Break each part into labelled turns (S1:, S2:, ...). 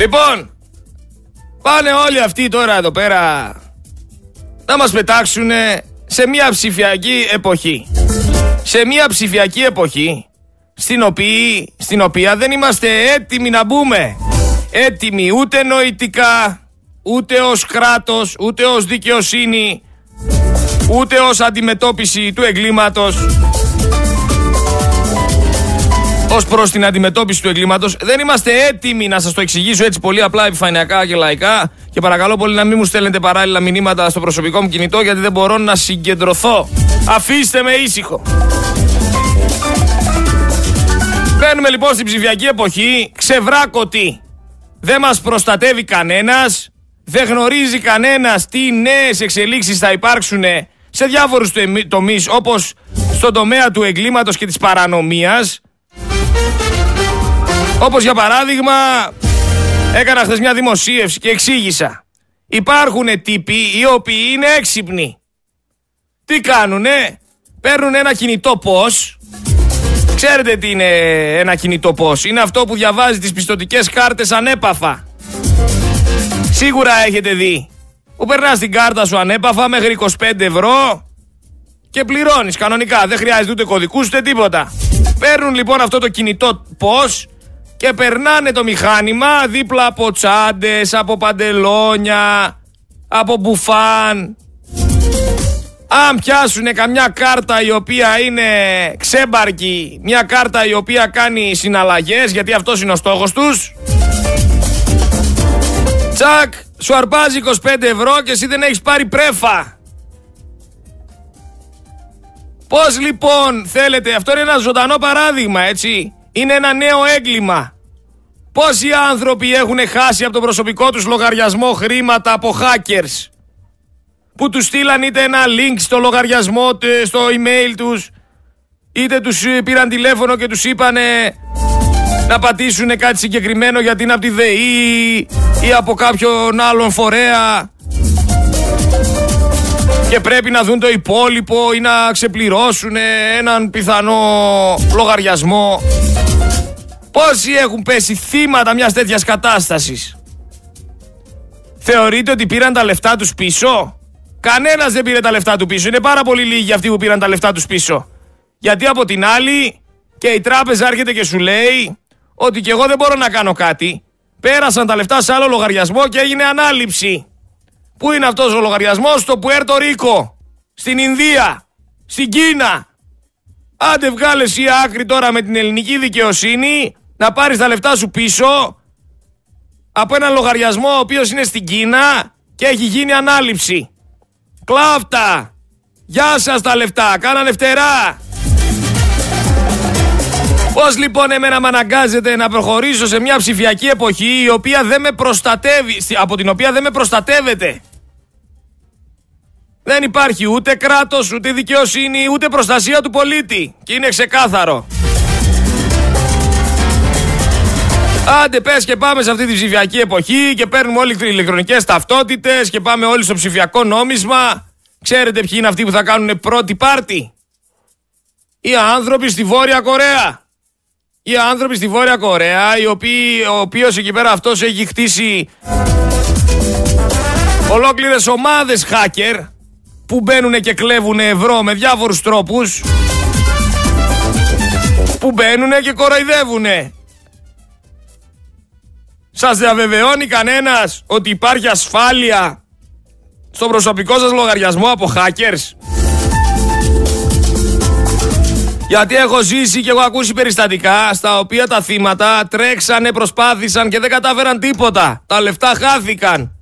S1: Λοιπόν, πάνε όλοι αυτοί τώρα εδώ πέρα να μας πετάξουν σε μια ψηφιακή εποχή. Σε μια ψηφιακή εποχή στην οποία, στην οποία δεν είμαστε έτοιμοι να μπούμε. Έτοιμοι ούτε νοητικά, ούτε ως κράτος, ούτε ως δικαιοσύνη, ούτε ως αντιμετώπιση του εγκλήματος. Ως προς την αντιμετώπιση του εγκλήματος δεν είμαστε έτοιμοι να σας το εξηγήσω έτσι πολύ απλά επιφανειακά και λαϊκά και παρακαλώ πολύ να μην μου στέλνετε παράλληλα μηνύματα στο προσωπικό μου κινητό γιατί δεν μπορώ να συγκεντρωθώ. Αφήστε με ήσυχο. Μπαίνουμε λοιπόν στην ψηφιακή εποχή, ξεβράκωτοι. Δεν μας προστατεύει κανένας, δεν γνωρίζει κανένας τι νέες εξελίξεις θα υπάρξουν σε διάφορους τομείς όπως στον τομέα του εγκλήματος και της παρανομίας. Όπως για παράδειγμα έκανα χθες μια δημοσίευση και εξήγησα. Υπάρχουν τύποι οι οποίοι είναι έξυπνοι. Τι κάνουνε, παίρνουν ένα κινητό πώς Ξέρετε τι είναι ένα κινητό πώς. Είναι αυτό που διαβάζει τις πιστοτικές κάρτες ανέπαφα. Σίγουρα έχετε δει. Που περνάς την κάρτα σου ανέπαφα μέχρι 25 ευρώ και πληρώνεις κανονικά. Δεν χρειάζεται ούτε κωδικούς ούτε τίποτα. Παίρνουν λοιπόν αυτό το κινητό πώς και περνάνε το μηχάνημα δίπλα από τσάντες, από παντελόνια, από μπουφάν, αν πιάσουν καμιά κάρτα η οποία είναι ξέμπαρκη, μια κάρτα η οποία κάνει συναλλαγές, γιατί αυτός είναι ο στόχος τους, τσακ, σου αρπάζει 25 ευρώ και εσύ δεν έχεις πάρει πρέφα. Πώς λοιπόν θέλετε, αυτό είναι ένα ζωντανό παράδειγμα έτσι, είναι ένα νέο έγκλημα. Πόσοι άνθρωποι έχουν χάσει από τον προσωπικό τους λογαριασμό χρήματα από hackers που τους στείλαν είτε ένα link στο λογαριασμό, στο email τους, είτε τους ε, πήραν τηλέφωνο και τους είπανε να πατήσουν κάτι συγκεκριμένο γιατί είναι από τη ΔΕΗ ή από κάποιον άλλον φορέα και πρέπει να δουν το υπόλοιπο ή να ξεπληρώσουν έναν πιθανό λογαριασμό. Πόσοι έχουν πέσει θύματα μιας τέτοιας κατάστασης; Θεωρείτε ότι πήραν τα λεφτά τους πίσω; Κανένας δεν πήρε τα λεφτά του πίσω. Είναι πάρα πολύ λίγοι αυτοί που πήραν τα λεφτά τους πίσω. Γιατί από την άλλη και η τράπεζα έρχεται και σου λέει ότι και εγώ δεν μπορώ να κάνω κάτι. Πέρασαν τα λεφτά σε άλλο λογαριασμό και έγινε ανάληψη. Πού είναι αυτός ο λογαριασμός, στο Πουέρτο Ρίκο, στην Ινδία, στην Κίνα; Άντε βγάλε εσύ άκρη τώρα με την ελληνική δικαιοσύνη να πάρεις τα λεφτά σου πίσω από ένα λογαριασμό ο οποίος είναι στην Κίνα και έχει γίνει ανάληψη. Κλάφτα! Γεια σας τα λεφτά, κάνανε φτερά! Πώς λοιπόν εμένα με αναγκάζεται να προχωρήσω σε μια ψηφιακή εποχή η οποία δεν με προστατεύει, από την οποία δεν με προστατεύεται; Δεν υπάρχει ούτε κράτος, ούτε δικαιοσύνη, ούτε προστασία του πολίτη. Και είναι ξεκάθαρο. Άντε πες και πάμε σε αυτή τη ψηφιακή εποχή και παίρνουμε όλοι τις ηλεκτρονικές ταυτότητες και πάμε όλοι στο ψηφιακό νόμισμα. Ξέρετε ποιοι είναι αυτοί που θα κάνουν πρώτη πάρτι; Οι άνθρωποι στη Βόρεια Κορέα. Οι άνθρωποι στη Βόρεια Κορέα, οι οποίοι, ο οποίος εκεί πέρα αυτός έχει χτίσει ολόκληρες ομάδες hacker που μπαίνουν και κλέβουν ευρώ με διάφορους τρόπους που μπαίνουν και κοροϊδεύουν σας διαβεβαιώνει κανένας ότι υπάρχει ασφάλεια στο προσωπικό σας λογαριασμό από hackers; Γιατί έχω ζήσει και έχω ακούσει περιστατικά στα οποία τα θύματα τρέξανε, προσπάθησαν και δεν κατάφεραν τίποτα. Τα λεφτά χάθηκαν.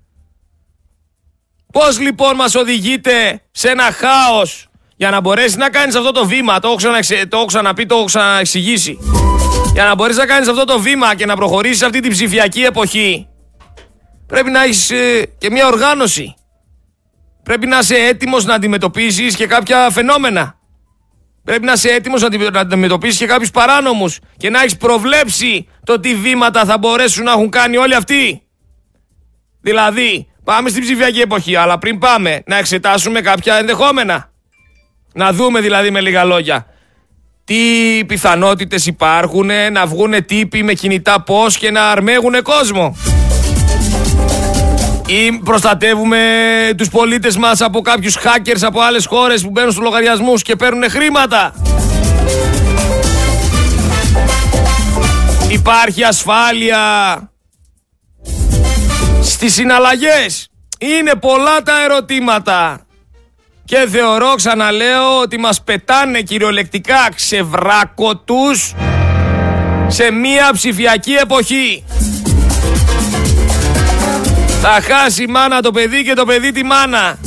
S1: Πώς λοιπόν μας οδηγείτε σε ένα χάος για να μπορέσεις να κάνεις αυτό το βήμα, το έχω, το έχω ξαναπεί, το έχω ξαναεξηγήσει. Για να μπορείς να κάνεις αυτό το βήμα και να προχωρήσεις αυτή την ψηφιακή εποχή, πρέπει να έχεις ε, και μια οργάνωση. Πρέπει να είσαι έτοιμος να αντιμετωπίσεις και κάποια φαινόμενα. Πρέπει να είσαι έτοιμος να αντιμετωπίσεις και κάποιους παράνομους και να έχεις προβλέψει το τι βήματα θα μπορέσουν να έχουν κάνει όλοι αυτοί. Δηλαδή, πάμε στην ψηφιακή εποχή, αλλά πριν πάμε να εξετάσουμε κάποια ενδεχόμενα. Να δούμε δηλαδή με λίγα λόγια τι πιθανότητες υπάρχουν να βγουν τύποι με κινητά πώς και να αρμέγουν κόσμο. Ή προστατεύουμε τους πολίτες μας από κάποιους hackers από άλλες χώρες που μπαίνουν στους λογαριασμούς και παίρνουν χρήματα. Υπάρχει ασφάλεια στις συναλλαγές. Είναι πολλά τα ερωτήματα. Και θεωρώ, ξαναλέω, ότι μας πετάνε κυριολεκτικά ξεβράκωτους σε μία ψηφιακή εποχή. Θα χάσει η μάνα το παιδί και το παιδί τη μάνα.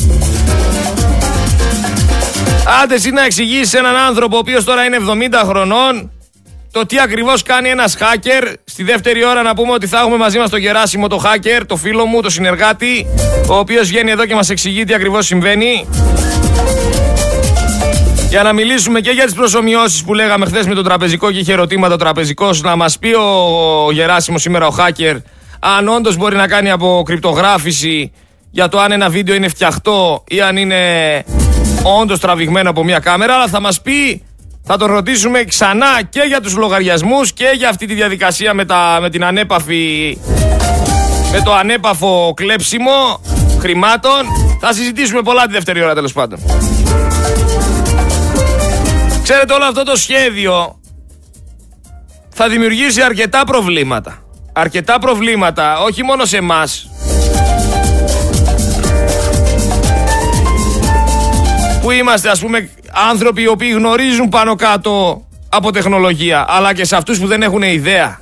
S1: Άντε εσύ να εξηγήσεις έναν άνθρωπο ο οποίος τώρα είναι 70 χρονών το τι ακριβώς κάνει ένας hacker. Στη δεύτερη ώρα να πούμε ότι θα έχουμε μαζί μας το Γεράσιμο το hacker, το φίλο μου, το συνεργάτη, ο οποίος βγαίνει εδώ και μας εξηγεί τι ακριβώς συμβαίνει. Για να μιλήσουμε και για τις προσωμιώσεις που λέγαμε χθες με το τραπεζικό και είχε ερωτήματα ο τραπεζικός, να μας πει ο Γεράσιμος σήμερα ο hacker αν όντως μπορεί να κάνει από κρυπτογράφηση για το αν ένα βίντεο είναι φτιαχτό ή αν είναι όντως τραβηγμένο από μια κάμερα, αλλά θα μας πει θα τον ρωτήσουμε ξανά και για τους λογαριασμούς και για αυτή τη διαδικασία με, τα, με την ανέπαφη με το ανέπαφο κλέψιμο χρημάτων. Θα συζητήσουμε πολλά τη δεύτερη ώρα τέλος πάντων. Ξέρετε όλο αυτό το σχέδιο θα δημιουργήσει αρκετά προβλήματα. Αρκετά προβλήματα, όχι μόνο σε εμάς. Που είμαστε ας πούμε άνθρωποι οι οποίοι γνωρίζουν πάνω κάτω από τεχνολογία, αλλά και σε αυτούς που δεν έχουν ιδέα.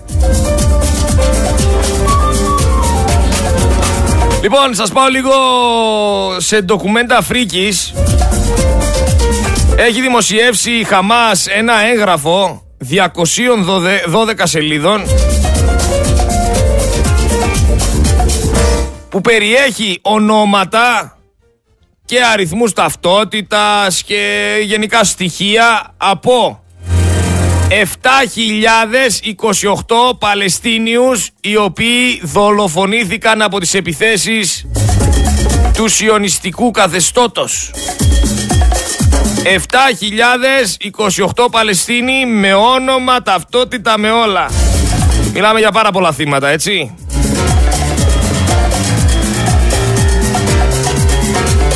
S1: Λοιπόν, σας πάω λίγο σε ντοκουμέντα φρίκης. Έχει δημοσιεύσει η Χαμάς ένα έγγραφο 212 σελίδων που περιέχει ονόματα και αριθμούς ταυτότητας και γενικά στοιχεία από 7.028 Παλαιστίνιους οι οποίοι δολοφονήθηκαν από τις επιθέσεις του σιωνιστικού καθεστώτος. 7.028 Παλαιστίνοι με όνομα, ταυτότητα, με όλα. Μιλάμε για πάρα πολλά θύματα, έτσι.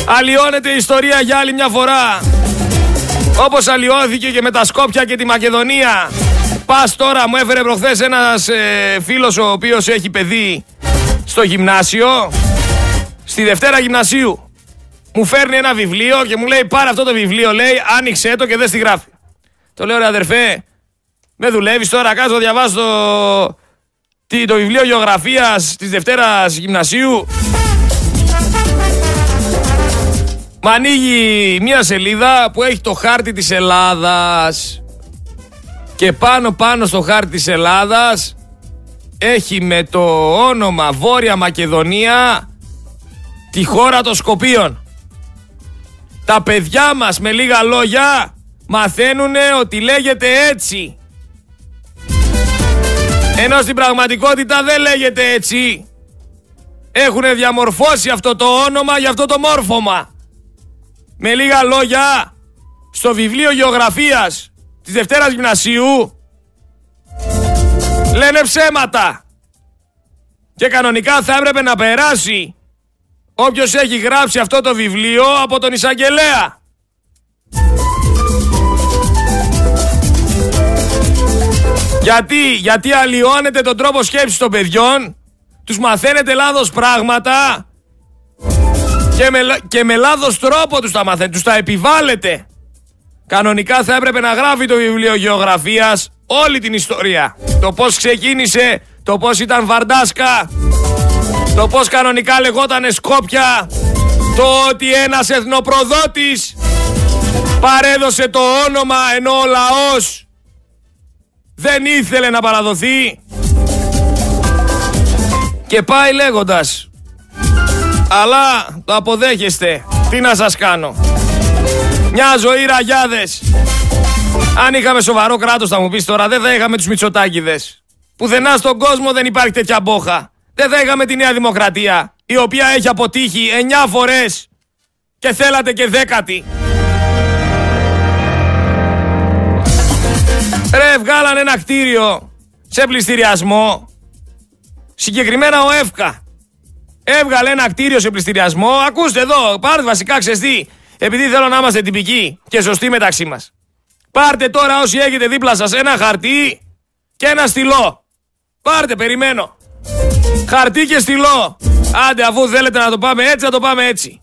S1: Αλλοιώνεται η ιστορία για άλλη μια φορά. Όπως αλλοιώθηκε και με τα Σκόπια και τη Μακεδονία. Πας τώρα, μου έφερε προχθές ένας ε, φίλος ο οποίος έχει παιδί στο γυμνάσιο. Στη Δευτέρα Γυμνασίου. Μου φέρνει ένα βιβλίο και μου λέει πάρε αυτό το βιβλίο, λέει άνοιξε το και δεν στη γράφει. Το λέω ρε αδερφέ, με δουλεύεις τώρα, κάτω διαβάζω το, το βιβλίο γεωγραφίας της Δευτέρας Γυμνασίου. Μ' ανοίγει μια σελίδα που έχει το χάρτη της Ελλάδας και πάνω πάνω στο χάρτη της Ελλάδας έχει με το όνομα Βόρεια Μακεδονία τη χώρα των Σκοπίων. Τα παιδιά μας με λίγα λόγια μαθαίνουν ότι λέγεται έτσι. Ενώ στην πραγματικότητα δεν λέγεται έτσι. Έχουν διαμορφώσει αυτό το όνομα για αυτό το μόρφωμα. Με λίγα λόγια, στο βιβλίο γεωγραφίας της Δευτέρας Γυμνασίου λένε ψέματα. Και κανονικά θα έπρεπε να περάσει όποιος έχει γράψει αυτό το βιβλίο από τον Ισαγγελέα. Γιατί, γιατί αλλοιώνετε τον τρόπο σκέψης των παιδιών, τους μαθαίνετε λάθος πράγματα και με, και με λάθος τρόπο τους τα μαθαίνετε, τους τα επιβάλλετε. Κανονικά θα έπρεπε να γράφει το βιβλίο γεωγραφίας όλη την ιστορία. Το πώς ξεκίνησε, το πώς ήταν Βαρντάσκα, το πώς κανονικά λεγότανε Σκόπια, το ότι ένας εθνοπροδότης παρέδωσε το όνομα ενώ ο λαός δεν ήθελε να παραδοθεί και πάει λέγοντας αλλά το αποδέχεστε. Τι να σας κάνω. Μια ζωή ραγιάδες. Αν είχαμε σοβαρό κράτος θα μου πεις τώρα δεν θα είχαμε τους Μητσοτάκηδες. Πουθενά στον κόσμο δεν υπάρχει τέτοια μπόχα. Δεν θα είχαμε τη Νέα Δημοκρατία η οποία έχει αποτύχει 9 φορές και θέλατε και δέκατη. Ρε βγάλανε ένα κτίριο σε πληστηριασμό συγκεκριμένα ο ΕΦΚΑ Έβγαλε ένα κτίριο σε πληστηριασμό. Ακούστε εδώ, πάρτε βασικά ξεστή. Επειδή θέλω να είμαστε τυπικοί και σωστοί μεταξύ μας. Πάρτε τώρα όσοι έχετε δίπλα σας ένα χαρτί και ένα στυλό. Πάρτε, περιμένω. Χαρτί και στυλό. Άντε, αφού θέλετε να το πάμε έτσι, να το πάμε έτσι.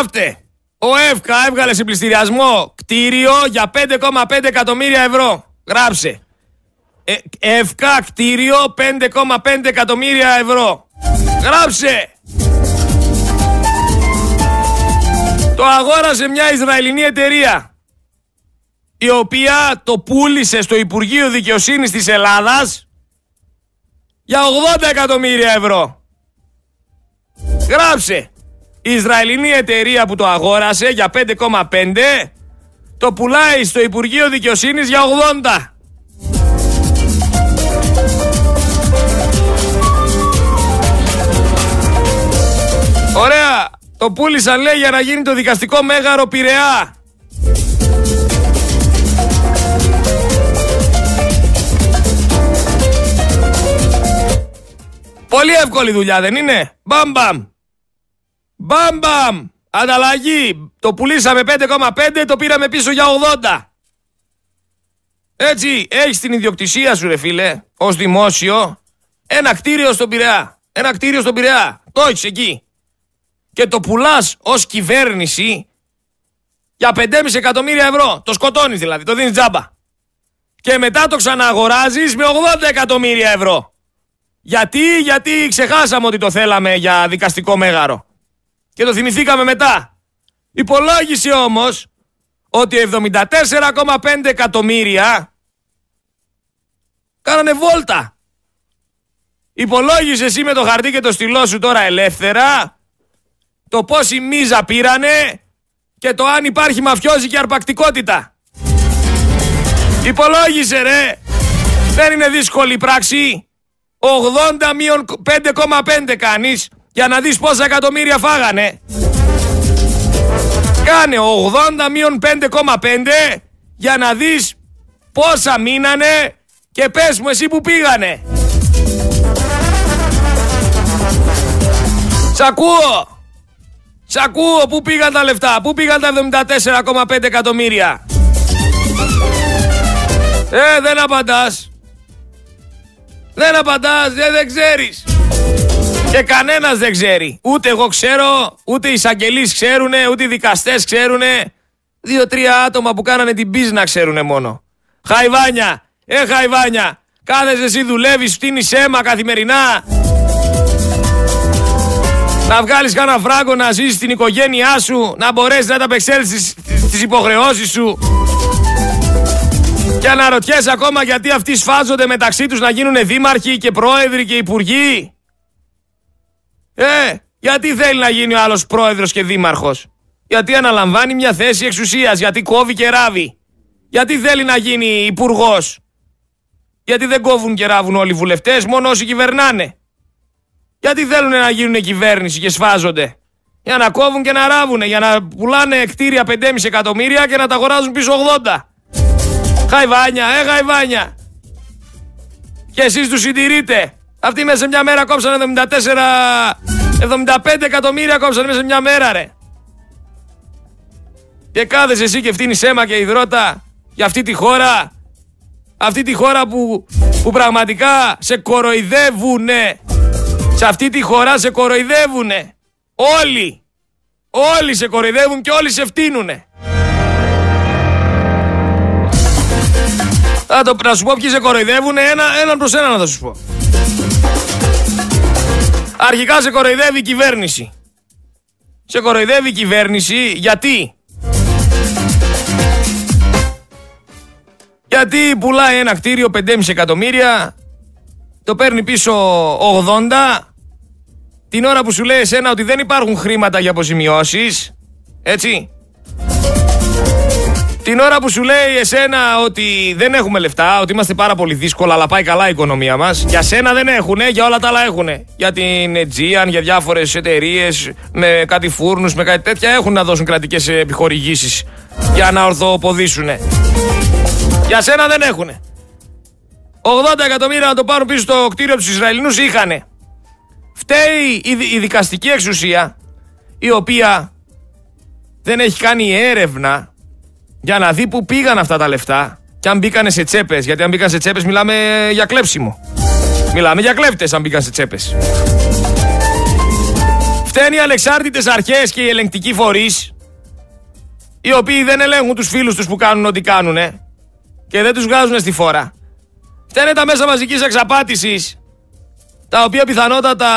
S1: Γράφτε. Ο ΕΦΚΑ έβγαλε σε πληστηριασμό κτίριο για 5,5 εκατομμύρια ευρώ. Γράψε. Ε, ΕΦΚΑ κτίριο 5,5 εκατομμύρια ευρώ. Γράψε. Το αγόρασε μια Ισραηλινή εταιρεία η οποία το πούλησε στο Υπουργείο Δικαιοσύνης της Ελλάδας για 80 εκατομμύρια ευρώ. Γράψε. Η Ισραηλινή εταιρεία που το αγόρασε για 5,5 το πουλάει στο Υπουργείο Δικαιοσύνης για 80. Ωραία. Το πούλησαν λέει για να γίνει το δικαστικό μέγαρο Πειραιά. Πολύ εύκολη δουλειά δεν είναι; Μπαμ μπαμ. Μπαμ μπαμ. Ανταλλαγή. Το πουλήσαμε 5,5 το πήραμε πίσω για 80. Έτσι, έχεις την ιδιοκτησία σου, ρε φίλε, ως δημόσιο, ένα κτίριο στον Πειραιά. Ένα κτίριο στον Πειραιά. Το έχεις εκεί και το πουλάς ως κυβέρνηση για 5,5 εκατομμύρια ευρώ. Το σκοτώνεις δηλαδή, το δίνεις τζάμπα. Και μετά το ξαναγοράζεις με 80 εκατομμύρια ευρώ. Γιατί, γιατί ξεχάσαμε ότι το θέλαμε για δικαστικό μέγαρο. Και το θυμηθήκαμε μετά. Υπολόγισε όμως ότι 74,5 εκατομμύρια κάνανε βόλτα. Υπολόγισε εσύ με το χαρτί και το στυλό σου τώρα ελεύθερα το πόση μίζα πήρανε και το αν υπάρχει και αρπακτικότητα. Υπολόγισε ρε. Δεν είναι δύσκολη πράξη. 80 μείον 5,5 κάνεις για να δεις πόσα εκατομμύρια φάγανε. Κάνε 80 μείον 5,5 για να δεις πόσα μείνανε και πες μου εσύ που πήγανε. Σ' ακούω. Σ' ακούω, πού πήγαν τα λεφτά, πού πήγαν τα 74,5 εκατομμύρια. Ε, δεν απαντάς. Δεν απαντάς, δεν, δεν ξέρεις. Και κανένας δεν ξέρει. Ούτε εγώ ξέρω, ούτε οι εισαγγελείς ξέρουνε, ούτε οι δικαστές ξέρουνε. Δύο-τρία άτομα που κάνανε την πίσνα ξέρουνε μόνο. Χαϊβάνια, ε χαϊβάνια. Κάθεσαι εσύ δουλεύεις, φτύνεις αίμα καθημερινά. Να βγάλεις κανένα φράγκο να ζήσεις την οικογένειά σου, να μπορέσεις να τα απεξέλθεις τις υποχρεώσεις σου. Και αναρωτιέσαι ακόμα γιατί αυτοί σφάζονται μεταξύ τους να γίνουν δήμαρχοι και πρόεδροι και υπουργοί. Ε, γιατί θέλει να γίνει ο άλλος πρόεδρος και δήμαρχος; Γιατί αναλαμβάνει μια θέση εξουσίας, γιατί κόβει και ράβει; Γιατί θέλει να γίνει υπουργός; Γιατί δεν κόβουν και ράβουν όλοι οι βουλευτές, μόνο όσοι κυβερνάνε; Γιατί θέλουν να γίνουν κυβέρνηση και σφάζονται; Για να κόβουν και να ράβουν, για να πουλάνε κτίρια 5,5 εκατομμύρια και να τα αγοράζουν πίσω 80. Χαϊβάνια, ε χαϊβάνια. Και εσείς τους συντηρείτε. Αυτοί μέσα σε μια μέρα κόψανε 74... 75 εκατομμύρια κόψανε μέσα σε μια μέρα ρε. Και κάθεσαι εσύ και φτύνεις αίμα και υδρότα για αυτή τη χώρα. Αυτή τη χώρα που, που πραγματικά σε κοροϊδεύουνε. Σε αυτή τη χώρα σε κοροϊδεύουνε. Όλοι. Όλοι σε κοροϊδεύουν και όλοι σε φτύνουνε. Θα το, να σου πω ποιοι σε κοροϊδεύουνε ένα, έναν προς έναν θα σου πω. Αρχικά σε κοροϊδεύει η κυβέρνηση. Σε κοροϊδεύει η κυβέρνηση γιατί; Γιατί πουλάει ένα κτίριο 5,5 εκατομμύρια, το παίρνει πίσω 80 την ώρα που σου λέει εσένα ότι δεν υπάρχουν χρήματα για αποζημιώσεις, έτσι; Την ώρα που σου λέει εσένα ότι δεν έχουμε λεφτά, ότι είμαστε πάρα πολύ δύσκολα, αλλά πάει καλά η οικονομία μας. Για σένα δεν έχουνε, για όλα τα άλλα έχουνε. Για την Aegean, για διάφορες εταιρείες, με κάτι φούρνους, με κάτι τέτοια έχουν να δώσουν κρατικές επιχορηγήσεις για να ορθοποδήσουν. Για σένα δεν έχουνε. 80 εκατομμύρια να το πάρουν πίσω στο κτίριο τους Ισραηλινούς είχανε. Φταίει η δικαστική εξουσία, η οποία δεν έχει κάνει έρευνα για να δει πού πήγαν αυτά τα λεφτά και αν μπήκανε σε τσέπες. Γιατί αν μπήκαν σε τσέπες, μιλάμε για κλέψιμο. Μιλάμε για κλέφτες αν μπήκαν σε τσέπες. Φταίνει οι ανεξάρτητε αρχές και οι ελεγκτικοί φορείς, οι οποίοι δεν ελέγχουν τους φίλους τους που κάνουν ό,τι κάνουν και δεν τους βγάζουν στη φόρα. Φταίνε τα μέσα μαζικής εξαπάτησης, τα οποία πιθανότατα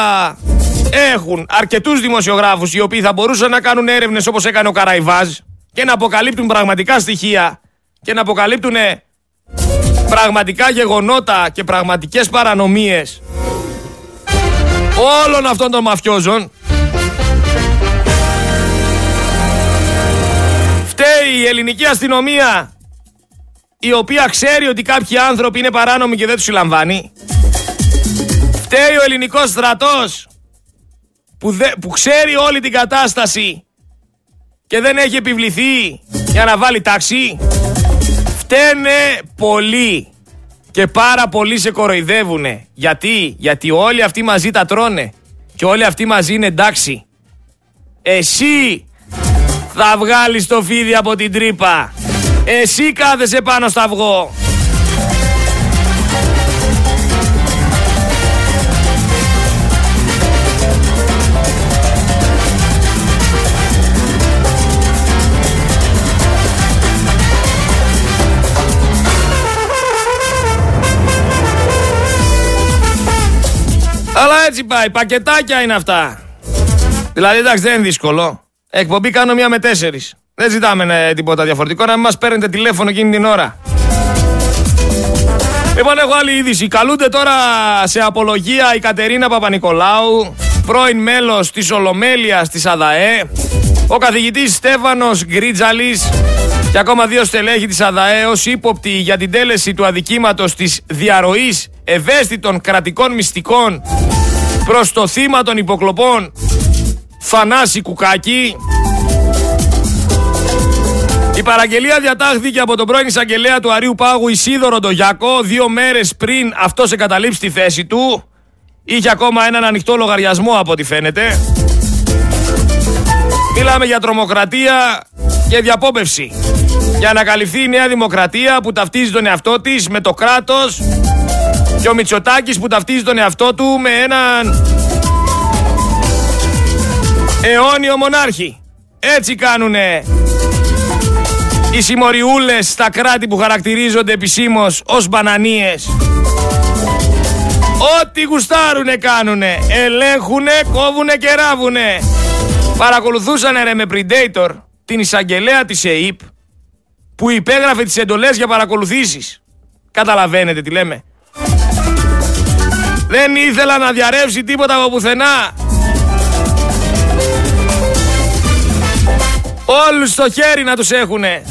S1: έχουν αρκετούς δημοσιογράφους οι οποίοι θα μπορούσαν να κάνουν έρευνες όπως έκανε ο Καραϊβάζ και να αποκαλύπτουν πραγματικά στοιχεία και να αποκαλύπτουν πραγματικά γεγονότα και πραγματικές παρανομίες όλων αυτών των μαφιόζων. Φταίει η ελληνική αστυνομία η οποία ξέρει ότι κάποιοι άνθρωποι είναι παράνομοι και δεν τους συλλαμβάνει. Φταίει ο ελληνικός στρατός που, που ξέρει όλη την κατάσταση και δεν έχει επιβληθεί για να βάλει τάξη. Φταίνε πολύ και πάρα πολλοί σε κοροϊδεύουνε. Γιατί, γιατί όλοι αυτοί μαζί τα τρώνε και όλοι αυτοί μαζί είναι εντάξει. Εσύ θα βγάλεις το φίδι από την τρύπα. Εσύ κάθεσαι πάνω στο αυγό. Έτσι πάει. Πακετάκια είναι αυτά. Δηλαδή εντάξει δεν είναι δύσκολο. Εκπομπή κάνω μία με τέσσερις. Δεν ζητάμε ε, τίποτα διαφορετικό να μην μας παίρνετε τηλέφωνο εκείνη την ώρα. Λοιπόν, έχω άλλη είδηση. Καλούνται τώρα σε απολογία η Κατερίνα Παπα-Νικολάου, πρώην μέλος της Ολομέλειας της ΑΔΑΕ, ο καθηγητής Στέφανος Γκρίτζαλης και ακόμα δύο στελέχη της ΑΔΑΕ ως ύποπτοι για την τέλεση του αδικήματος της διαρροής ευαίσθητων κρατικών μυστικών προς το θύμα των υποκλοπών Θανάση Κουκάκη. Η παραγγελία διατάχθηκε από τον πρώην εισαγγελέα του Αρίου Πάγου Ισίδωρο Ντογιάκο δύο μέρες πριν αυτός εγκαταλείψει τη θέση του. Είχε ακόμα έναν ανοιχτό λογαριασμό από ό,τι φαίνεται. Μιλάμε για τρομοκρατία και διαπόπευση. Για να καλυφθεί η Νέα Δημοκρατία που ταυτίζει τον εαυτό της με το κράτος και ο Μητσοτάκης που ταυτίζει τον εαυτό του με έναν αιώνιο μονάρχη. Έτσι κάνουνε οι συμμοριούλες στα κράτη που χαρακτηρίζονται επισήμως ως μπανανίες. Ό,τι γουστάρουνε κάνουνε. Ελέγχουνε, κόβουνε και ράβουνε. Παρακολουθούσανε ρε με Predator την εισαγγελέα της ΕΕΠ που υπέγραφε τις εντολές για παρακολουθήσεις. Καταλαβαίνετε τι λέμε. Δεν ήθελα να διαρρεύσει τίποτα από πουθενά. Όλους στο χέρι να τους έχουνε.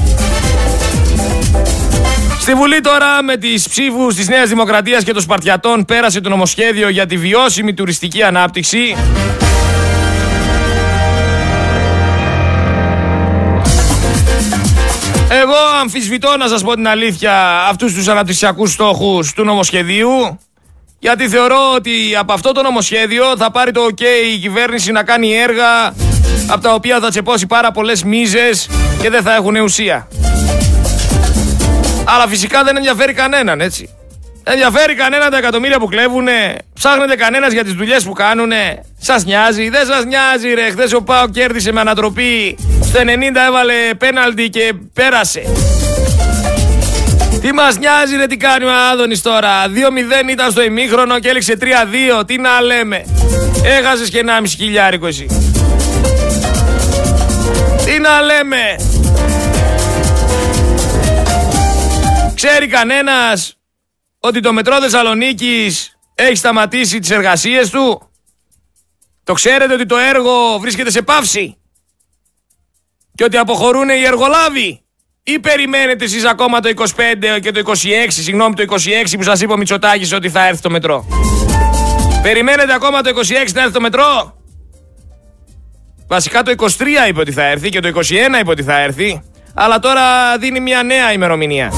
S1: Στη Βουλή τώρα με τις ψήφους της Νέας Δημοκρατίας και των Σπαρτιατών πέρασε το νομοσχέδιο για τη βιώσιμη τουριστική ανάπτυξη. Εγώ αμφισβητώ να σας πω την αλήθεια αυτούς τους αναπτυξιακούς στόχους του νομοσχεδίου γιατί θεωρώ ότι από αυτό το νομοσχέδιο θα πάρει το OK η κυβέρνηση να κάνει έργα από τα οποία θα τσεπώσει πάρα πολλές μίζες και δεν θα έχουν ουσία. Αλλά φυσικά δεν ενδιαφέρει κανέναν, έτσι. Ενδιαφέρει κανένα τα εκατομμύρια που κλέβουνε. Ψάχνετε κανένας για τις δουλειές που κάνουνε. Σας νοιάζει, δεν σας νοιάζει, ρε. Χθες ο Πάο κέρδισε με ανατροπή. Στο 90 έβαλε πέναλτι και πέρασε. Τι μας νοιάζει, ρε, τι κάνει ο Άδωνης τώρα; 2-0 ήταν στο ημίχρονο και έληξε 3-2. Τι να λέμε; Έχασες και 1,5 χιλιάρικο εσύ. Τι να λέμε; Ξέρει κανένας ότι το μετρό Θεσσαλονίκης έχει σταματήσει τις εργασίες του; Το ξέρετε ότι το έργο βρίσκεται σε πάυση; Και ότι αποχωρούν οι εργολάβοι; Ή περιμένετε εσείς ακόμα το 25 και το 26, συγγνώμη το 26 που σας είπε ο Μητσοτάκης ότι θα έρθει το μετρό. Περιμένετε ακόμα το 26 να έρθει το μετρό. Βασικά το 23 είπε ότι θα έρθει και το 21 είπε ότι θα έρθει. Αλλά τώρα δίνει μια νέα ημερομηνία.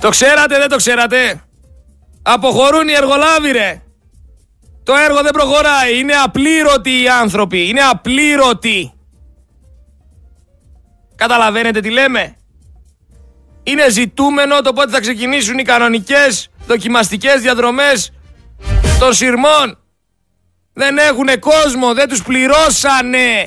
S1: Το ξέρατε, δεν το ξέρατε; Αποχωρούν οι εργολάβοι ρε. Το έργο δεν προχωράει. Είναι απλήρωτοι οι άνθρωποι. Είναι απλήρωτοι. Καταλαβαίνετε τι λέμε; Είναι ζητούμενο το πότε θα ξεκινήσουν οι κανονικές δοκιμαστικές διαδρομές των σειρμών. Δεν έχουν κόσμο, δεν τους πληρώσανε.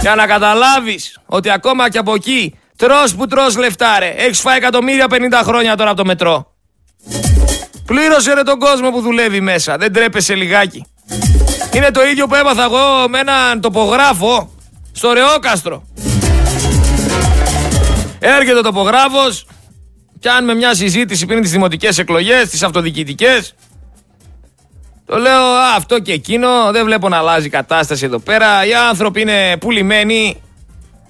S1: Για να καταλάβεις ότι ακόμα και από εκεί τρως που τρως λεφτάρε. Έχεις φάει εκατομμύρια 50 χρόνια τώρα από το μετρό. Πλήρωσε ρε τον κόσμο που δουλεύει μέσα. Δεν τρέπεσαι λιγάκι. Είναι το ίδιο που έμαθα εγώ με έναν τοπογράφο στο Ρεόκαστρο. Έρχεται ο τοπογράφος, πιάνουμε μια συζήτηση πριν τις δημοτικές εκλογές, τις αυτοδιοικητικές. Το λέω αυτό και εκείνο, δεν βλέπω να αλλάζει η κατάσταση εδώ πέρα. Οι άνθρωποι είναι πουλημένοι,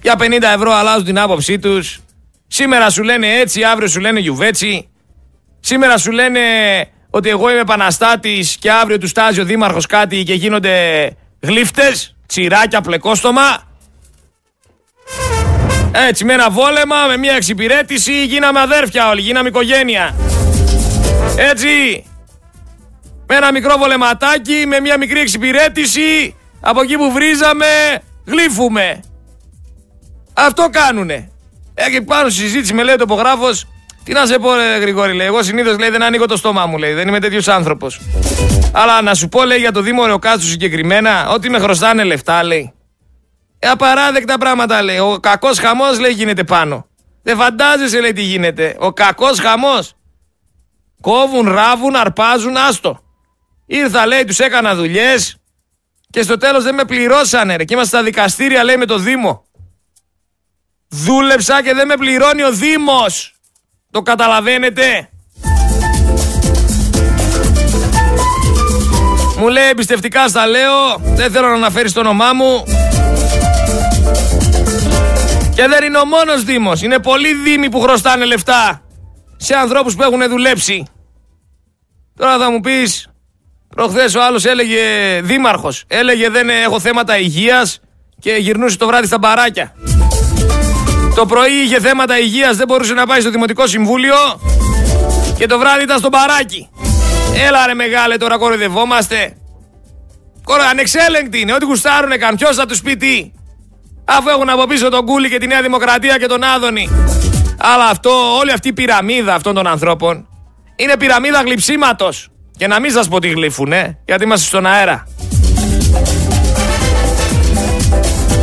S1: για 50 ευρώ αλλάζουν την άποψή τους. Σήμερα σου λένε έτσι, αύριο σου λένε γιουβέτσι. Σήμερα σου λένε ότι εγώ είμαι επαναστάτης και αύριο του στάζει ο δήμαρχος κάτι και γίνονται γλύφτες, τσιράκια, πλεκόστομα. Έτσι με ένα βόλεμα, με μια εξυπηρέτηση γίναμε αδέρφια όλοι, γίναμε οικογένεια. Έτσι. Με ένα μικρό βολεματάκι, με μια μικρή εξυπηρέτηση, από εκεί που βρίζαμε, γλύφουμε. Αυτό κάνουνε. Έχει πάνω στη συζήτηση με λέει ο τοπογράφος, τι να σε πω, ρε, Γρηγόρη, λέει. Εγώ συνήθως λέει δεν ανοίγω το στόμα μου, λέει. Δεν είμαι τέτοιος άνθρωπος. Αλλά να σου πω, λέει, για το Δήμο Ρεοκάστου συγκεκριμένα, ότι με χρωστάνε λεφτά, λέει. Ε, απαράδεκτα πράγματα, λέει. Ο κακός χαμός, λέει, γίνεται πάνω. Δεν φαντάζεσαι, λέει, τι γίνεται. Ο κακός χαμός. Κόβουν, ράβουν, αρπάζουν, άστο. Ήρθα, λέει, τους έκανα δουλειές και στο τέλος δεν με πληρώσανε, ρε. Και είμαστε στα δικαστήρια, λέει, με το Δήμο. Δούλεψα και δεν με πληρώνει ο Δήμος. Το καταλαβαίνετε. Μου λέει εμπιστευτικά στα λέω, δεν θέλω να αναφέρεις το όνομά μου. Και δεν είναι ο μόνος Δήμος, είναι πολλοί Δήμοι που χρωστάνε λεφτά σε ανθρώπους που έχουν δουλέψει. Τώρα θα μου πεις, προχθές ο άλλος έλεγε δήμαρχος, έλεγε δεν έχω θέματα υγείας και γυρνούσε το βράδυ στα μπαράκια. Το πρωί είχε θέματα υγείας, δεν μπορούσε να πάει στο Δημοτικό Συμβούλιο και το βράδυ ήταν στο μπαράκι. Έλα ρε μεγάλε τώρα κοροϊδευόμαστε. Κορο, ανεξέλεγκτη είναι, ό,τι γουστάρουνε καν, ποιος θα τους πει τι. Αφού έχουν από πίσω τον Κούλι και τη Νέα Δημοκρατία και τον Άδωνη. Αλλά αυτό, όλη αυτή η πυραμίδα αυτών των ανθρώπων είναι πυραμίδα γλυψίματος. Και να μην σας πω τι γλύφουνε, γιατί είμαστε στον αέρα.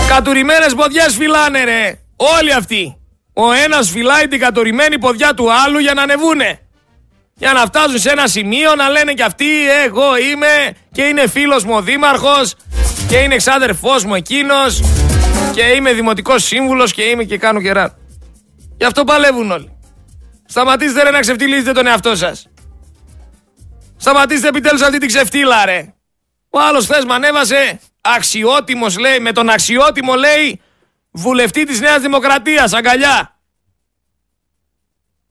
S1: Κατουρημένες ποδιές φυλάνε ρε. Όλοι αυτοί. Ο ένας φυλάει την κατορημένη ποδιά του άλλου για να ανεβούνε. Για να φτάσουν σε ένα σημείο να λένε κι αυτοί εγώ είμαι και είναι φίλος μου ο δήμαρχος και είναι εξάδερφός μου εκείνος και είμαι δημοτικός σύμβουλος και είμαι και κάνω κερά. Γι' αυτό παλεύουν όλοι. Σταματήστε ρε να ξεφτυλίζετε τον εαυτό σας. Σταματήστε επιτέλους αυτή την ξεφτύλα ρε. Ο άλλος θες με ανέβασε αξιότιμος λέει, με τον αξιότιμο λέει βουλευτή της Νέας Δημοκρατίας, αγκαλιά.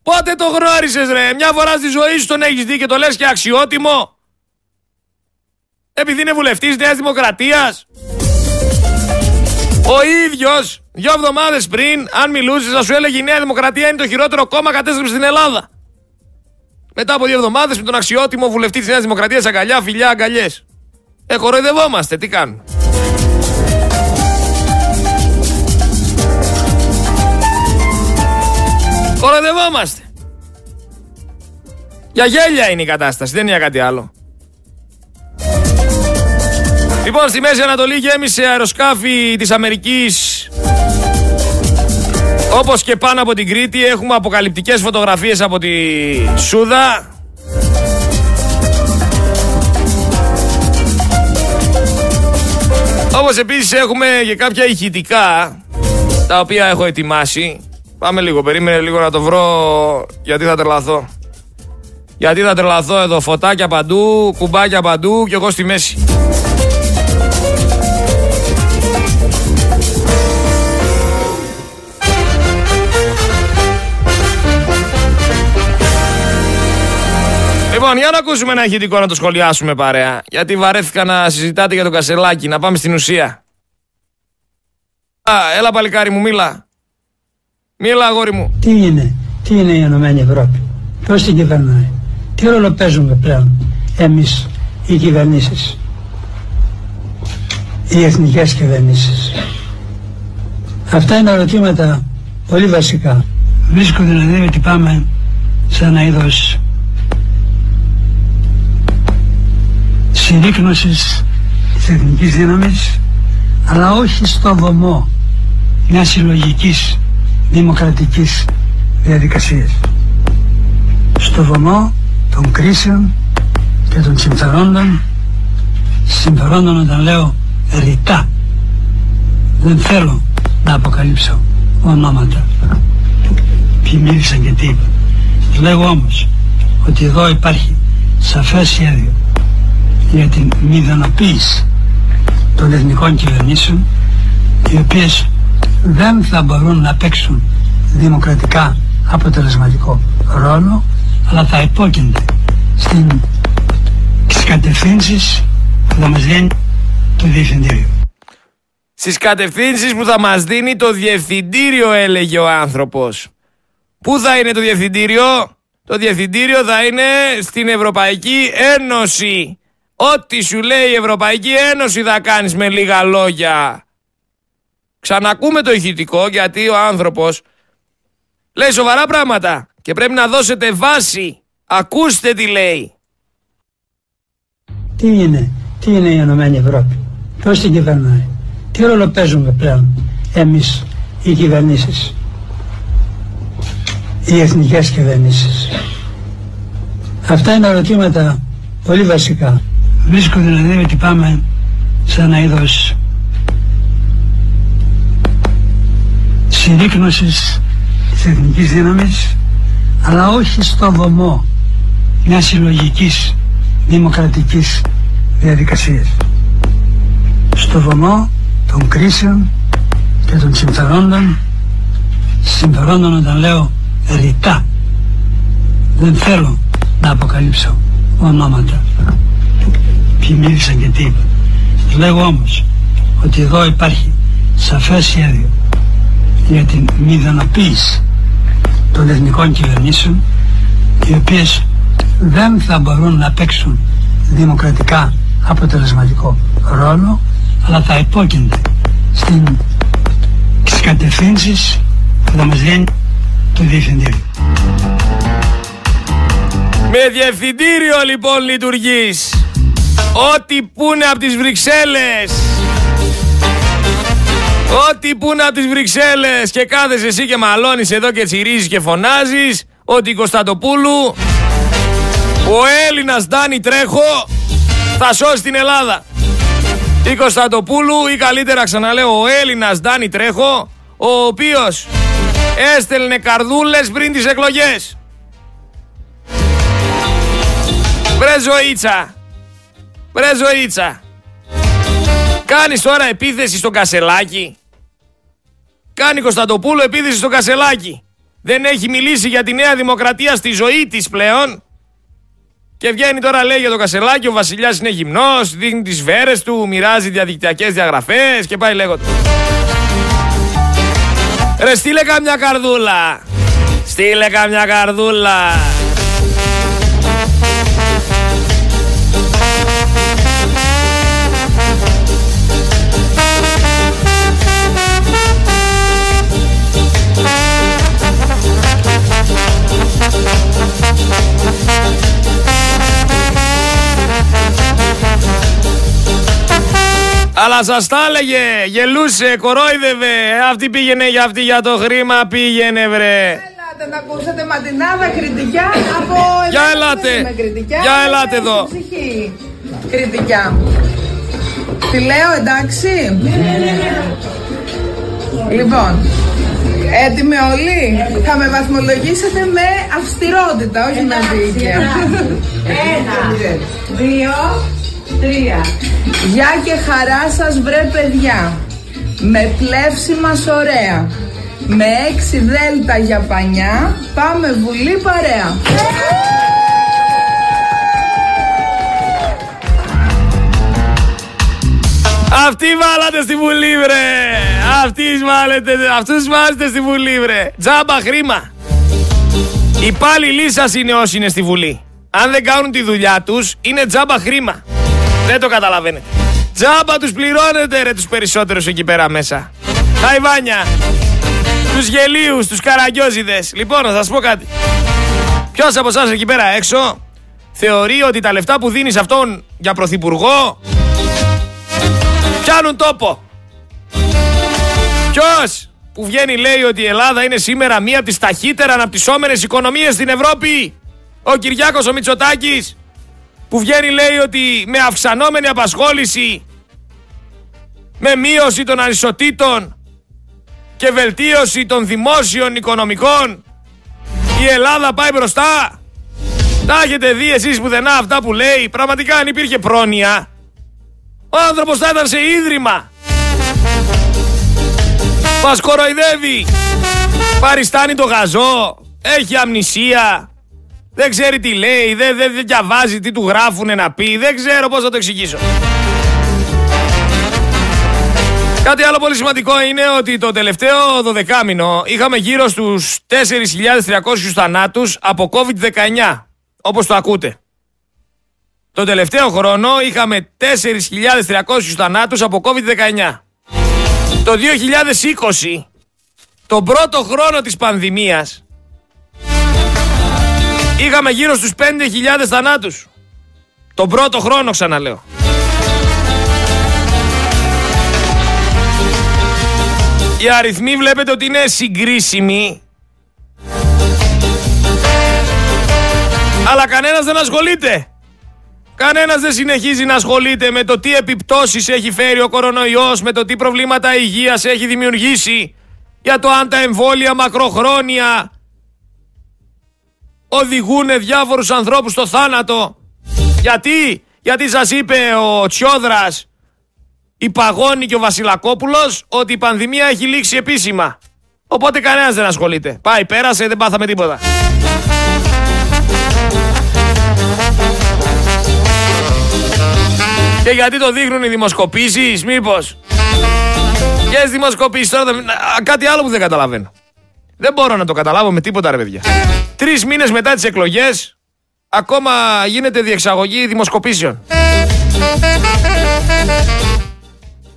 S1: Πότε το γνώρισες ρε, μια φορά στη ζωή σου τον έχεις δει και το λες και αξιότιμο. Επειδή είναι βουλευτής Νέας Δημοκρατίας. Ο ίδιος, δύο εβδομάδες πριν, αν μιλούσες, θα σου έλεγε η Νέα Δημοκρατία είναι το χειρότερο κόμμα κατέστρεψε στην Ελλάδα. Μετά από δύο εβδομάδες με τον αξιότιμο βουλευτή της Νέας Δημοκρατίας, αγκαλιά, φιλιά, αγκαλιές. Ε, κοροϊδευόμαστε, τι κάνουμε. Κοροϊδευόμαστε. Για γέλια είναι η κατάσταση, δεν είναι για κάτι άλλο. Λοιπόν, στη Μέση Ανατολή γέμισε αεροσκάφη της Αμερικής όπως και πάνω από την Κρήτη έχουμε αποκαλυπτικές φωτογραφίες από τη Σούδα. Όπως επίσης έχουμε και κάποια ηχητικά τα οποία έχω ετοιμάσει Πάμε λίγο, περίμενε λίγο να το βρω γιατί θα τρελαθώ. Γιατί θα τρελαθώ εδώ, φωτάκια παντού, κουμπάκια παντού και εγώ στη μέση. Λοιπόν, για να ακούσουμε ένα ηχητικό να το σχολιάσουμε παρέα. Γιατί βαρέθηκα να συζητάτε για τον Κασελάκη, να πάμε στην ουσία. Α, έλα παλικάρι μου, μίλα. Μίλα, αγόρι μου.
S2: Τι είναι, τι είναι η Ενωμένη Ευρώπη, ποιος την κυβερνάει, τι ρόλο παίζουμε πλέον εμείς οι κυβερνήσεις, οι εθνικές κυβερνήσεις; Αυτά είναι ερωτήματα πολύ βασικά. Βρίσκω δηλαδή ότι πάμε σε ένα είδος συρρήκνωσης της εθνικής δύναμης αλλά όχι στο βωμό μιας συλλογικής δημοκρατικής διαδικασίας. Στο βωμό των κρίσεων και των συμφερόντων συμφερόντων όταν λέω ρητά δεν θέλω να αποκαλύψω ονόματα. Ποιοι μίλησαν και τι είπαν. Λέγω όμως ότι εδώ υπάρχει σαφές σχέδιο για την μηδενοποίηση των εθνικών κυβερνήσεων οι οποίες δεν θα μπορούν να παίξουν δημοκρατικά αποτελεσματικό ρόλο αλλά θα υπόκεινται στην, στις κατευθύνσεις που θα μας δίνει το Διευθυντήριο.
S1: Στις κατευθύνσεις που θα μας δίνει το Διευθυντήριο έλεγε ο άνθρωπος. Πού θα είναι το Διευθυντήριο; Το Διευθυντήριο θα είναι στην Ευρωπαϊκή Ένωση. Ό,τι σου λέει η Ευρωπαϊκή Ένωση θα κάνεις με λίγα λόγια. Ξανακούμε το ηχητικό γιατί ο άνθρωπος λέει σοβαρά πράγματα και πρέπει να δώσετε βάση. Ακούστε τι λέει.
S2: Τι είναι, τι είναι η Ενωμένη Ευρώπη, ποιος την κυβερνάει, τι ρόλο παίζουμε πλέον εμείς οι κυβερνήσεις, οι εθνικές κυβερνήσεις; Αυτά είναι ερωτήματα πολύ βασικά. Βρίσκω δηλαδή ότι πάμε σε ένα είδος συρρήκνωσης της εθνικής δύναμης αλλά όχι στο βωμό μιας συλλογικής δημοκρατικής διαδικασίας. Στο βωμό των κρίσεων και των συμφερόντων συμφερόντων όταν λέω ρητά δεν θέλω να αποκαλύψω ονόματα ποιοι μίλησαν και τι είπαν. Λέγω όμως ότι εδώ υπάρχει σαφές σχέδιο για την μηδενοποίηση των εθνικών κυβερνήσεων οι οποίες δεν θα μπορούν να παίξουν δημοκρατικά αποτελεσματικό ρόλο αλλά θα υπόκεινται στην, στις κατευθύνσεις που θα μας δίνει το Διευθυντήριο.
S1: Με διευθυντήριο λοιπόν λειτουργείς. Ό,τι πούνε από τις Βρυξέλλες. Ό,τι πούνε από τις Βρυξέλλες και κάθεσαι εσύ και μαλώνεις εδώ και τσιρίζεις και φωνάζεις ότι η Κωνσταντοπούλου ο Έλληνας Ντάνι Τρέχο θα σώσει την Ελλάδα. Η Κωνσταντοπούλου ή καλύτερα ξαναλέω ο Έλληνας Ντάνι Τρέχο ο οποίος έστελνε καρδούλες πριν τις εκλογές. Βρε ζωήτσα. Βρε ζωήτσα. Κάνεις τώρα επίθεση στο Κασελάκι. Κάνει Κωνσταντοπούλου επίθεση στο Κασελάκι. Δεν έχει μιλήσει για τη Νέα Δημοκρατία στη ζωή της πλέον. Και βγαίνει τώρα λέει για το Κασελάκι, ο Βασιλιάς είναι γυμνός, δείχνει τις βέρες του, μοιράζει διαδικτυακές διαγραφές και πάει λέγοντα. Ρε στείλε καμιά καρδούλα. Στείλε καμιά καρδούλα. Αλλά σας τα έλεγε, γελούσε, κορόιδευε. Αυτή πήγαινε για αυτή για το χρήμα, πήγαινε βρε.
S3: Ελάτε να ακούσετε ματινάδα κριτικιά από
S1: Για ελάτε.
S3: κριτικιά,
S1: Για ελάτε εδώ.
S3: Ψυχή. Κριτικιά. Τη λέω εντάξει. Λοιπόν, έτοιμοι όλοι; Θα με βαθμολογήσετε με αυστηρότητα, όχι με δίκαια.
S4: Ένα, δύο, Τρία.
S3: Γεια και χαρά σας βρε παιδιά. Με πλεύσιμα ωραία. Με έξι δέλτα για πανιά. Πάμε βουλή παρέα.
S1: Αυτοί βάλατε στη Βουλή, βρε! Αυτοί μάλετε, αυτούς βάλετε στη Βουλή, βρε! Τζάμπα χρήμα! Η πάλι λίσα σας είναι όσοι είναι στη Βουλή. Αν δεν κάνουν τη δουλειά τους, είναι τζάμπα χρήμα. Δεν το καταλαβαίνετε. Τζάμπα τους πληρώνετε, ρε, τους περισσότερους εκεί πέρα μέσα. Χαϊβάνια. Τους γελίους, τους καραγκιόζιδες. Λοιπόν, να σας πω κάτι. Ποιος από εσάς εκεί πέρα έξω θεωρεί ότι τα λεφτά που δίνεις αυτόν για πρωθυπουργό πιάνουν τόπο; Ποιος που βγαίνει λέει ότι η Ελλάδα είναι σήμερα μία από τις ταχύτερα αναπτυσσόμενες οικονομίες στην Ευρώπη; Ο Κυριάκος ο Μητσοτάκης που βγαίνει λέει ότι με αυξανόμενη απασχόληση, με μείωση των ανισοτήτων και βελτίωση των δημόσιων οικονομικών η Ελλάδα πάει μπροστά. Τα έχετε δει εσείς πουθενά αυτά που λέει. Πραγματικά αν υπήρχε πρόνοια, ο άνθρωπος θα ήταν σε ίδρυμα. Μας κοροϊδεύει. Παριστάνει το γαζό. Έχει αμνησία. Δεν ξέρει τι λέει. Δεν, δεν, δεν διαβάζει τι του γράφουνε να πει. Δεν ξέρω πώς θα το εξηγήσω. Κάτι άλλο πολύ σημαντικό είναι ότι το τελευταίο 12 μήνο είχαμε γύρω στους 4.300 θανάτους από COVID-19, όπως το ακούτε. Το τελευταίο χρόνο είχαμε 4.300 θανάτους από COVID-19. Το 2020, τον πρώτο χρόνο της πανδημίας, είχαμε γύρω στους 5.000 θανάτους. Τον πρώτο χρόνο ξαναλέω. Οι αριθμοί βλέπετε ότι είναι συγκρίσιμοι. Αλλά κανένας δεν ασχολείται. Κανένας δεν συνεχίζει να ασχολείται με το τι επιπτώσεις έχει φέρει ο κορονοϊός, με το τι προβλήματα υγείας έχει δημιουργήσει, για το αν τα εμβόλια μακροχρόνια οδηγούν διάφορους ανθρώπους στο θάνατο. Γιατί, γιατί σας είπε ο Τσιόδρας, η Παγώνη και ο Βασιλακόπουλος ότι η πανδημία έχει λήξει επίσημα. Οπότε κανένας δεν ασχολείται. Πάει, πέρασε, δεν πάθαμε τίποτα. Και γιατί το δείχνουν οι δημοσκοπήσεις, μήπως; Ποιες δημοσκοπήσεις τώρα, κάτι άλλο που δεν καταλαβαίνω. Δεν μπορώ να το καταλάβω με τίποτα ρε παιδιά. Τρεις μήνες μετά τις εκλογές, ακόμα γίνεται διεξαγωγή δημοσκοπήσεων.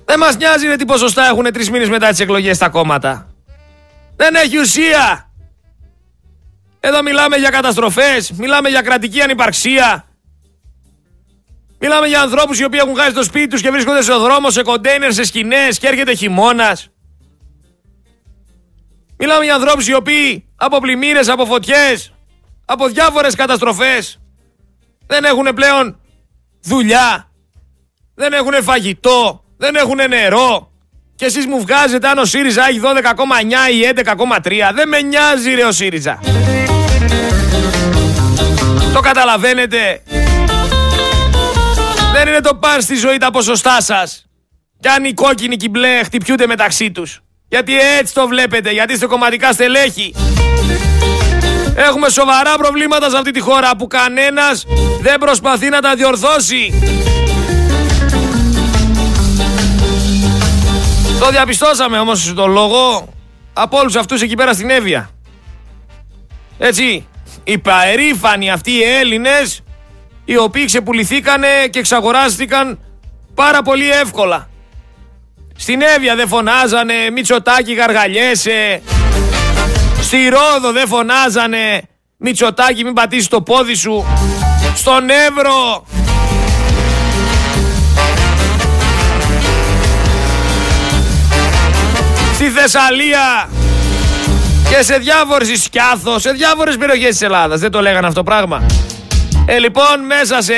S1: Δεν μας νοιάζει ρε τι ποσοστά έχουν τρεις μήνες μετά τις εκλογές τα κόμματα. Δεν έχει ουσία. Εδώ μιλάμε για καταστροφές, μιλάμε για κρατική ανυπαρξία, Μιλάμε για ανθρώπους οι οποίοι έχουν χάσει το σπίτι τους και βρίσκονται σε δρόμο, σε κοντέινερ, σε σκηνές και έρχεται χειμώνας. Μιλάμε για ανθρώπους οι οποίοι από πλημμύρες, από φωτιές, από διάφορες καταστροφές δεν έχουν πλέον δουλειά, δεν έχουν φαγητό, δεν έχουν νερό. Και εσείς μου βγάζετε αν ο ΣΥΡΙΖΑ έχει 12,9 ή 11,3. Δεν με νοιάζει ρε ο ΣΥΡΙΖΑ. Το καταλαβαίνετε. Δεν είναι το παν στη ζωή τα ποσοστά σας. Κι αν οι κόκκινοι και οι μπλε χτυπιούνται μεταξύ τους. Γιατί έτσι το βλέπετε, γιατί είστε κομματικά στελέχη. Έχουμε σοβαρά προβλήματα σε αυτή τη χώρα που κανένας δεν προσπαθεί να τα διορθώσει. Το διαπιστώσαμε όμως το λόγο από όλους αυτούς εκεί πέρα στην Εύβοια. Έτσι, οι περήφανοι αυτοί οι Έλληνες οι οποίοι ξεπουληθήκανε και εξαγοράστηκαν πάρα πολύ εύκολα. Στην Εύβοια δεν φωνάζανε Μητσοτάκη γαργαλιέσαι. Στη Ρόδο δεν φωνάζανε Μητσοτάκη μην πατήσεις το πόδι σου. Στον Εύρο. Στη Θεσσαλία. Και σε διάφορες Σκιάθο, σε διάφορες περιοχές της Ελλάδας. Δεν το λέγανε αυτό πράγμα. Ε, λοιπόν, μέσα σε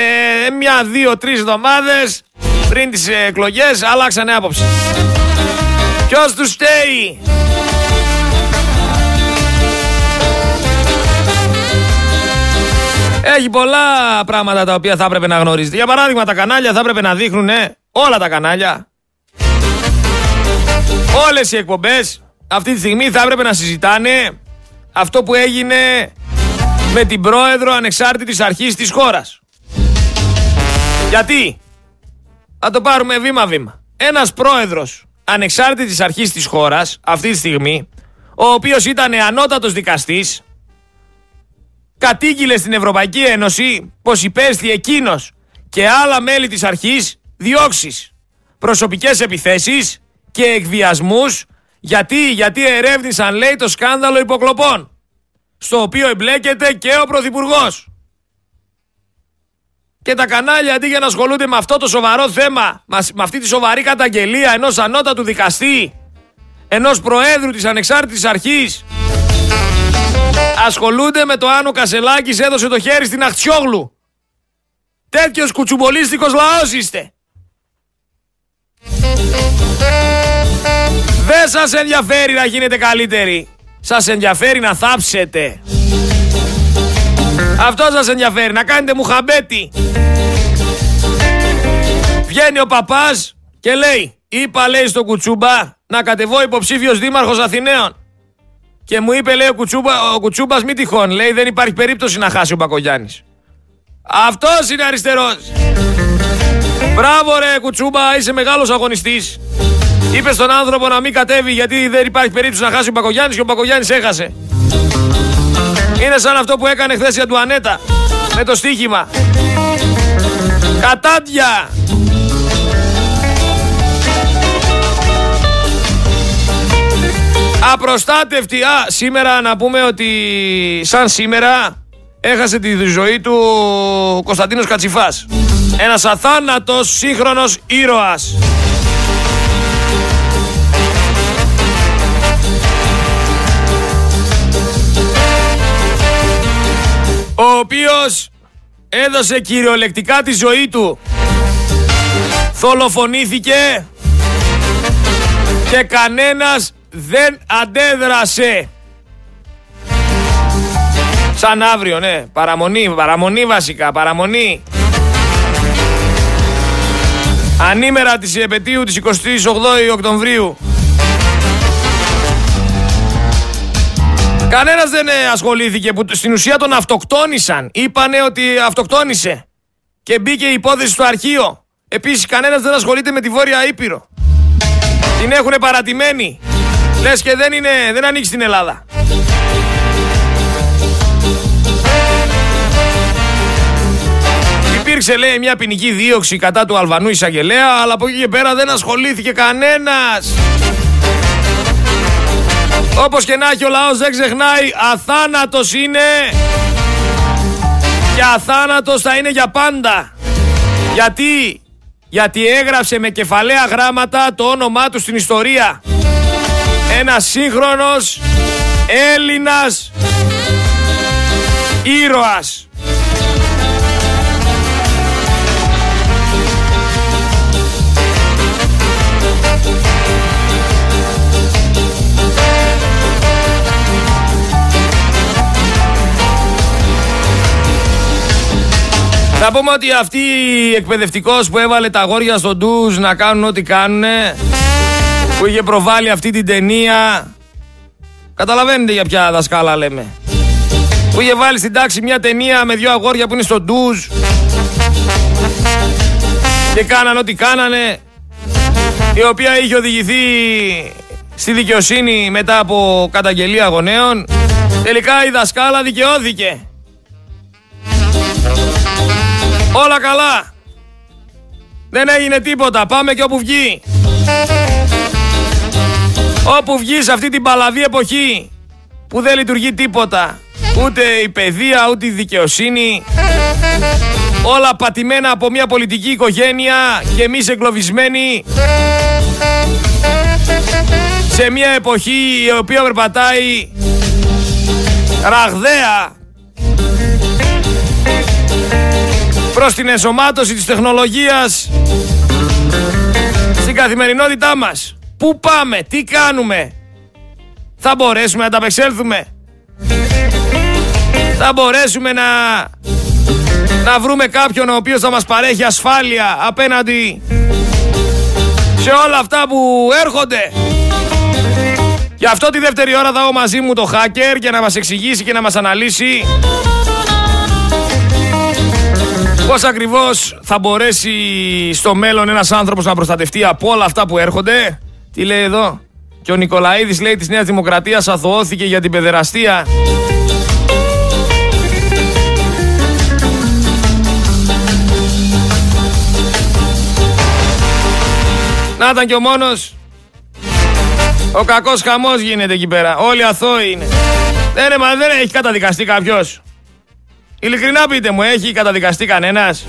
S1: μια, δύο, τρεις εβδομάδες πριν τις εκλογές αλλάξανε άποψη. Ποιος τους στέει, Έχει πολλά πράγματα τα οποία θα έπρεπε να γνωρίζετε. Για παράδειγμα, τα κανάλια θα έπρεπε να δείχνουν όλα τα κανάλια. Όλες οι εκπομπές αυτή τη στιγμή θα έπρεπε να συζητάνε αυτό που έγινε με την πρόεδρο ανεξάρτητης αρχής της χώρας. Γιατί; Θα το πάρουμε βήμα-βήμα. ένας πρόεδρος ανεξάρτητης αρχής της χώρας αυτή τη στιγμή, ο οποίος ήταν ανώτατος δικαστής, κατήγγειλε στην Ευρωπαϊκή Ένωση πως υπέστη εκείνος και άλλα μέλη της αρχής διώξεις, προσωπικές επιθέσεις και εκβιασμούς γιατί, γιατί ερεύνησαν λέει το σκάνδαλο υποκλοπών στο οποίο εμπλέκεται και ο Πρωθυπουργός. Και τα κανάλια αντί για να ασχολούνται με αυτό το σοβαρό θέμα, με αυτή τη σοβαρή καταγγελία ενός ανώτατου δικαστή, ενός Προέδρου της Ανεξάρτητης Αρχής, ασχολούνται με το αν ο Κασελάκης έδωσε το χέρι στην Αχτσιόγλου. Τέτοιος κουτσουμπολίστικος λαός είστε. Δεν σας ενδιαφέρει να γίνετε καλύτεροι. Σας ενδιαφέρει να θάψετε. Αυτός σας ενδιαφέρει, να κάνετε μουχαμπέτι. Βγαίνει ο παπάς και λέει, είπα λέει στον Κουτσούμπα να κατεβώ υποψήφιος δήμαρχος Αθηναίων. Και μου είπε λέει ο, Κουτσούμπα, ο Κουτσούμπας μη τυχόν, λέει δεν υπάρχει περίπτωση να χάσει ο Μπακογιάννης. Αυτός είναι αριστερός. Μπράβο ρε Κουτσούμπα, είσαι μεγάλος αγωνιστής. Είπε στον άνθρωπο να μην κατέβει γιατί δεν υπάρχει περίπτωση να χάσει ο Μπακογιάννης και ο Μπακογιάννης έχασε. Είναι σαν αυτό που έκανε χθες για του Ανέτα με το στοίχημα. Κατάντια! Απροστάτευτη. Α, σήμερα να πούμε ότι σαν σήμερα έχασε τη ζωή του ο Κωνσταντίνος Κατσιφάς. Ένας αθάνατος σύγχρονος ήρωας. Οποίος έδωσε κυριολεκτικά τη ζωή του. Θολοφονήθηκε και κανένας δεν αντέδρασε. Σαν αύριο, ναι. Παραμονή, παραμονή βασικά, παραμονή. Ανήμερα της επαιτίου της 28 Οκτωβρίου Κανένας δεν ε, ασχολήθηκε που στην ουσία τον αυτοκτόνησαν. Είπανε ότι αυτοκτόνησε. Και μπήκε η υπόθεση στο αρχείο. Επίσης κανένας δεν ασχολείται με τη Βόρεια Ήπειρο. Την έχουν παρατημένη. Λες και δεν, είναι, δεν ανήκει στην Ελλάδα. Υπήρξε λέει μια ποινική δίωξη κατά του Αλβανού εισαγγελέα, αλλά από εκεί και πέρα δεν ασχολήθηκε κανένας. Όπως και να έχει ο λαός δεν ξεχνάει, αθάνατος είναι και αθάνατος θα είναι για πάντα. Γιατί, γιατί έγραψε με κεφαλαία γράμματα το όνομά του στην ιστορία. Ένας σύγχρονος Έλληνας ήρωας. Θα πούμε ότι αυτή η εκπαιδευτικός που έβαλε τα αγόρια στον ντουζ να κάνουν ό,τι κάνουν που είχε προβάλει αυτή την ταινία καταλαβαίνετε για ποια δασκάλα λέμε. Που είχε βάλει στην τάξη μια ταινία με δύο αγόρια που είναι στο ντουζ και κάναν ό,τι κάνανε η οποία είχε οδηγηθεί στη δικαιοσύνη μετά από καταγγελία γονέων. Τελικά η δασκάλα δικαιώθηκε Όλα καλά. Δεν έγινε τίποτα. Πάμε και όπου βγει. Όπου βγει σε αυτή την παλαβή εποχή που δεν λειτουργεί τίποτα. Ούτε η παιδεία, ούτε η δικαιοσύνη. Όλα πατημένα από μια πολιτική οικογένεια και εμείς εγκλωβισμένοι σε μια εποχή η οποία περπατάει ραγδαία προς την ενσωμάτωση της τεχνολογίας στην καθημερινότητά μας. Πού πάμε, τι κάνουμε, θα μπορέσουμε να τα απεξέλθουμε. Θα μπορέσουμε να, να βρούμε κάποιον ο οποίος θα μας παρέχει ασφάλεια απέναντι σε όλα αυτά που έρχονται. Γι' αυτό τη δεύτερη ώρα θα έχω μαζί μου το hacker για να μας εξηγήσει και να μας αναλύσει Πώς ακριβώς θα μπορέσει στο μέλλον ένας άνθρωπος να προστατευτεί από όλα αυτά που έρχονται; Τι λέει εδώ; Και ο Νικολαίδης λέει της Νέας Δημοκρατίας αθωώθηκε για την παιδεραστία. Να ήταν και ο μόνος. Ο κακός χαμός γίνεται εκεί πέρα. Όλοι αθώοι είναι. Δεν, ρε, μα δεν έχει καταδικαστεί κάποιος. Ειλικρινά πείτε μου, έχει καταδικαστεί κανένας;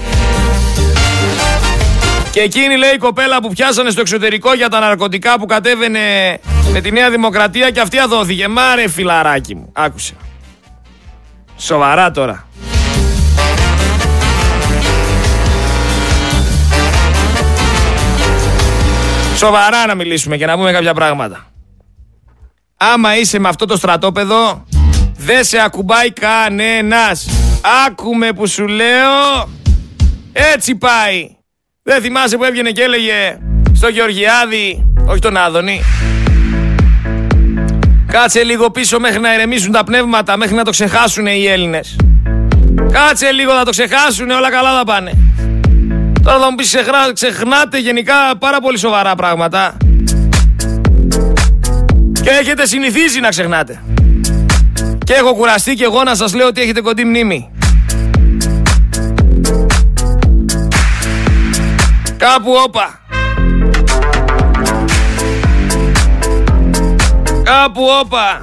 S1: Και εκείνη λέει η κοπέλα που πιάσανε στο εξωτερικό για τα ναρκωτικά που κατέβαινε με τη Νέα Δημοκρατία και αυτή αδόθηκε. Μα ρε φιλαράκι μου, άκουσε. Σοβαρά τώρα. Σοβαρά να μιλήσουμε και να πούμε κάποια πράγματα. Άμα είσαι με αυτό το στρατόπεδο, δεν σε ακουμπάει κανένας. Άκουμε που σου λέω. Έτσι πάει. Δεν θυμάσαι που έβγαινε και έλεγε στο Γεωργιάδη, όχι τον Άδωνη. Κάτσε λίγο πίσω μέχρι να ερεμήσουν τα πνεύματα, μέχρι να το ξεχάσουν οι Έλληνες. Κάτσε λίγο να το ξεχάσουν, όλα καλά θα πάνε. Τώρα θα μου πεις ξεχνάτε γενικά πάρα πολύ σοβαρά πράγματα. Και έχετε συνηθίσει να ξεχνάτε. Και έχω κουραστεί και εγώ να σας λέω ότι έχετε κοντή μνήμη. Κάπου όπα. Κάπου όπα.